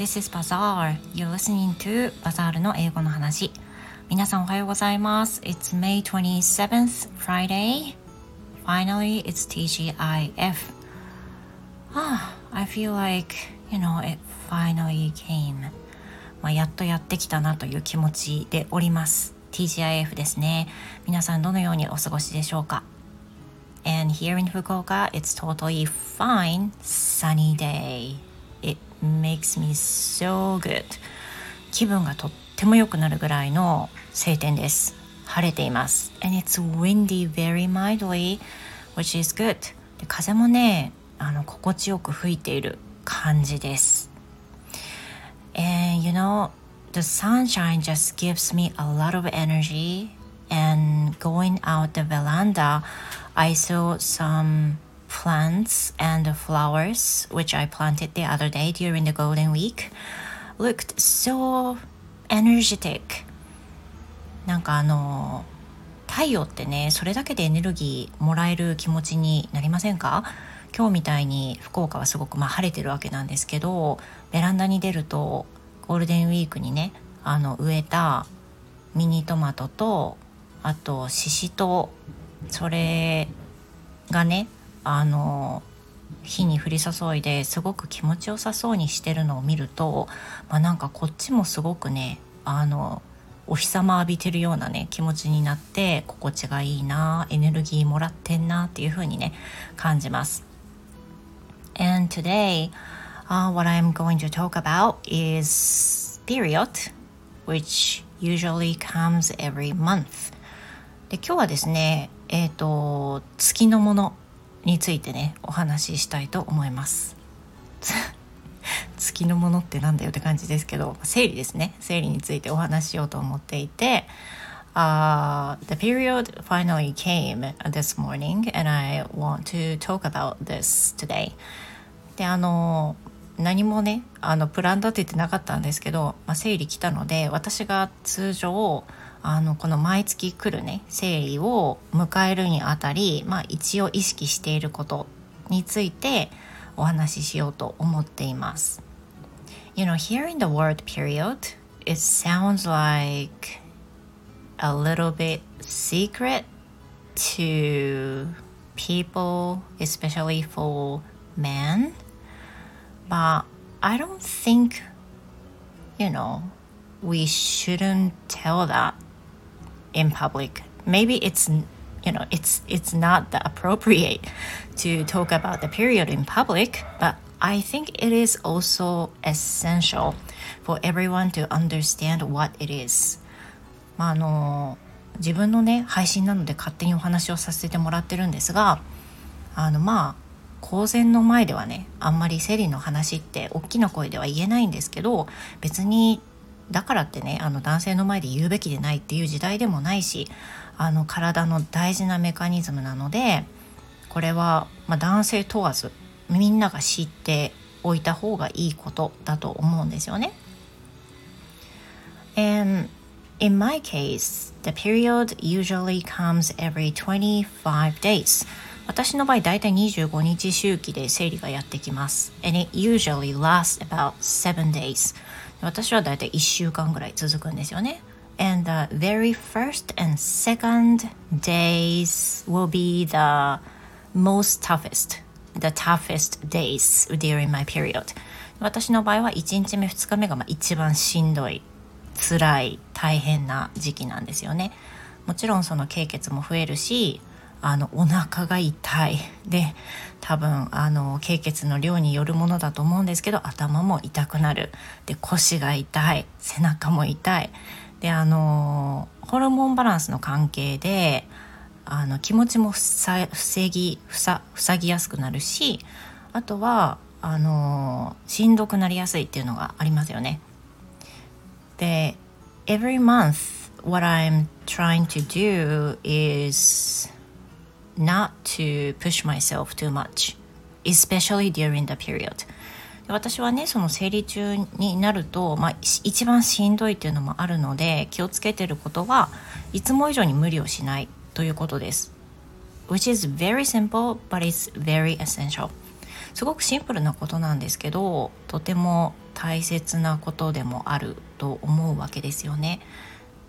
This is Bazaar. You're listening to Bazaar の英語の話。皆さんおはようございます。It's May 27th, Friday. Finally, it's TGIF. Ah, I feel like, you know, it finally came. まあ、やっとやってきたなという気持ちでおります。TGIF ですね。皆さんどのようにお過ごしでしょうか And here in Fukuoka, it's totally fine, sunny day. Makes me so good. 気分がとっても良くなるぐらいの晴天です。晴れています。And it's windy very mildly, which is good. で風もね、あの心地よく吹いている感じです。And you know, the sunshine just gives me a lot of energy and going out the veranda I saw some plants and flowers which I planted the other day during the Golden Week looked so energetic. なんかあの太陽ってねそれだけでエネルギーもらえる気持ちになりませんか？今日みたいに福岡はすごくまあ晴れてるわけなんですけどベランダに出るとゴールデンウィークにねあの植えたミニトマトとあとししとそれがねあの火に降り注いですごく気持ちよさそうにしてるのを見ると、まあ、なんかこっちもすごくねあのお日様浴びてるようなね気持ちになって心地がいいなエネルギーもらってんなっていう風にね感じます。And today、uh, what I'm going to talk about is period which usually comes every month で今日はですねえっ、ー、と月のものについてねお話ししたいと思います月のものってなんだよって感じですけど生理ですね生理についてお話ししようと思っていて Uh, the period finally came this morning and I want to talk about this today であの何もねあのプラン立ててなかったんですけど、まあ、生理来たので私が通常あのこの毎月来るね生理を迎えるにあたり、まあ、一応意識していることについてお話ししようと思っています。You know, hearing the word period, it sounds like a little bit secret to people, especially for men. But I don't think, you know, we shouldn't tell that in public maybe it's you know it's it's not the appropriate to talk about the period in public but i think it is also essential for everyone to understand what it is まああの自分のね配信なので勝手にお話をさせてもらってるんですがあのまあ 公然の前ではねあんまり生理の話って大きな声では言えないんですけど別にだからってねあの男性の前で言うべきでないっていう時代でもないしあの体の大事なメカニズムなのでこれは、まあ、男性問わずみんなが知っておいた方がいいことだと思うんですよね。And in my case, the period usually comes every 25 days. 私の場合、だいたい25日周期で生理がやってきます。And it usually lasts about 7 days. 私はだいたい1週間ぐらい続くんですよね。And the very first and second days will be the most toughest, the toughest days during my period. 私の場合は1日目2日目がまあ一番しんどい辛い大変な時期なんですよねもちろんその経血も増えるしあのお腹が痛い。で多分あの経血の量によるものだと思うんですけど頭も痛くなる。で腰が痛い。背中も痛い。であのホルモンバランスの関係であの気持ちも防ぎ塞ぎやすくなるしあとはあのしんどくなりやすいっていうのがありますよね。で every month what I'm trying to do is not to push myself too much, especially during the period. 私はねその生理中になると、まあ、一番しんどいっていうのもあるので気をつけてることはいつも以上に無理をしないということです。Which is very simple but it's very essential. すごくシンプルなことなんですけどとても大切なことでもあると思うわけですよね。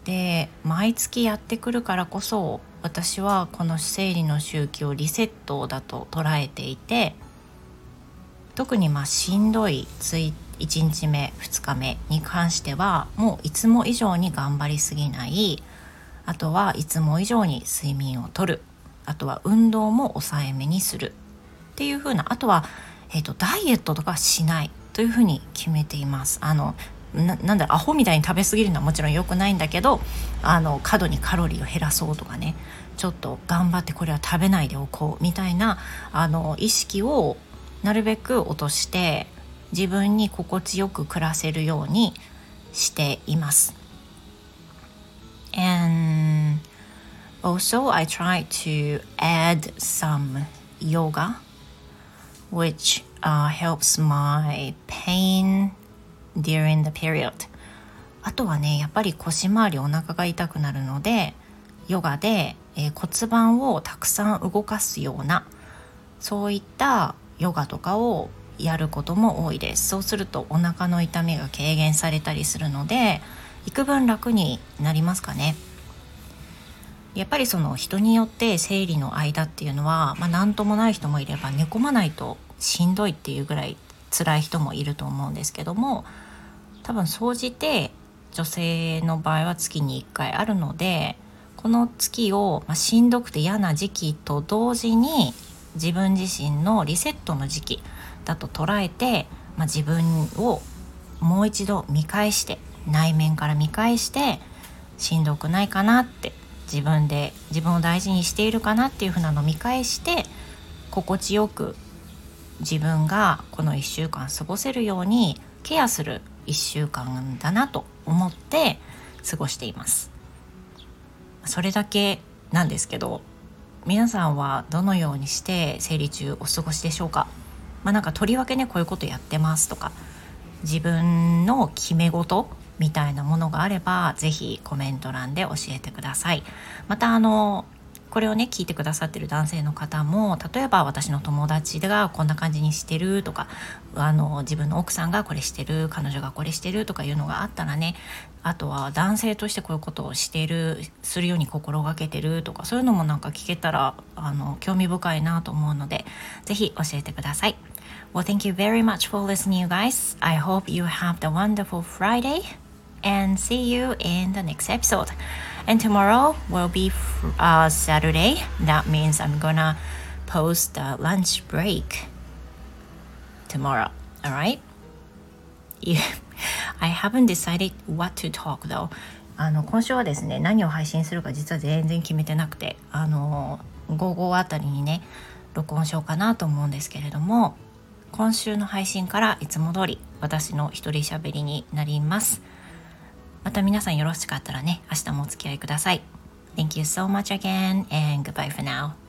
で毎月やってくるからこそ私はこの生理の周期をリセットだと捉えていて特にまあしんどい1日目2日目に関してはもういつも以上に頑張りすぎない。あとはいつも以上に睡眠をとる。あとは運動も抑えめにする。っていう風なあとは、えーと、ダイエットとかしないというふうに決めています。あのななんだろうアホみたいに食べ過ぎるのはもちろん良くないんだけどあの過度にカロリーを減らそうとかねちょっと頑張ってこれは食べないでおこうみたいなあの意識をなるべく落として自分に心地よく暮らせるようにしています。And also I try to add some yoga which uh, helps my pain during the period. あとはねやっぱり腰回りお腹が痛くなるのでヨガで、えー、骨盤をたくさん動かすようなそういったヨガとかをやることも多いです。そうするとお腹の痛みが軽減されたりするので幾分楽になりますかね。やっぱりその人によって生理の間っていうのは、まあ、何ともない人もいれば寝込まないとしんどいっていうぐらい辛い人もいると思うんですけども多分総じて女性の場合は月に1回あるのでこの月を、まあ、しんどくて嫌な時期と同時に自分自身のリセットの時期だと捉えて、まあ、自分をもう一度見返して内面から見返してしんどくないかなって自分で自分を大事にしているかなっていうふうなのを見返して心地よく自分がこの1週間過ごせるようにケアする1週間だなと思って過ごしています。それだけなんですけど皆さんはどのようにして生理中お過ごしでしょうか？まあなんかとりわけねこういうことやってますとか自分の決め事みたいなものがあれば是非コメント欄で教えてください。またあのこれをね聞いてくださってる男性の方も例えば私の友達がこんな感じにしてるとかあの自分の奥さんがこれしてる彼女がこれしてるとかいうのがあったらねあとは男性としてこういうことをしてるするように心がけてるとかそういうのもなんか聞けたらあの興味深いなと思うので是非教えてください。Well, thank you very much for listening, you guys. I hope you have the wonderful Friday and see you in the next episode. And tomorrow will be uh, Saturday. That means I'm gonna post the lunch break tomorrow. All right? Yeah. I haven't decided what to talk though. あの今週はですね何を配信するか実は全然決めてなくてあの午後あたりにね録音しようかなと思うんですけれども今週の配信からいつも通り私の一人喋りになります。また皆さんよろしかったらね、明日もお付き合いください。Thank you so much again and goodbye for now.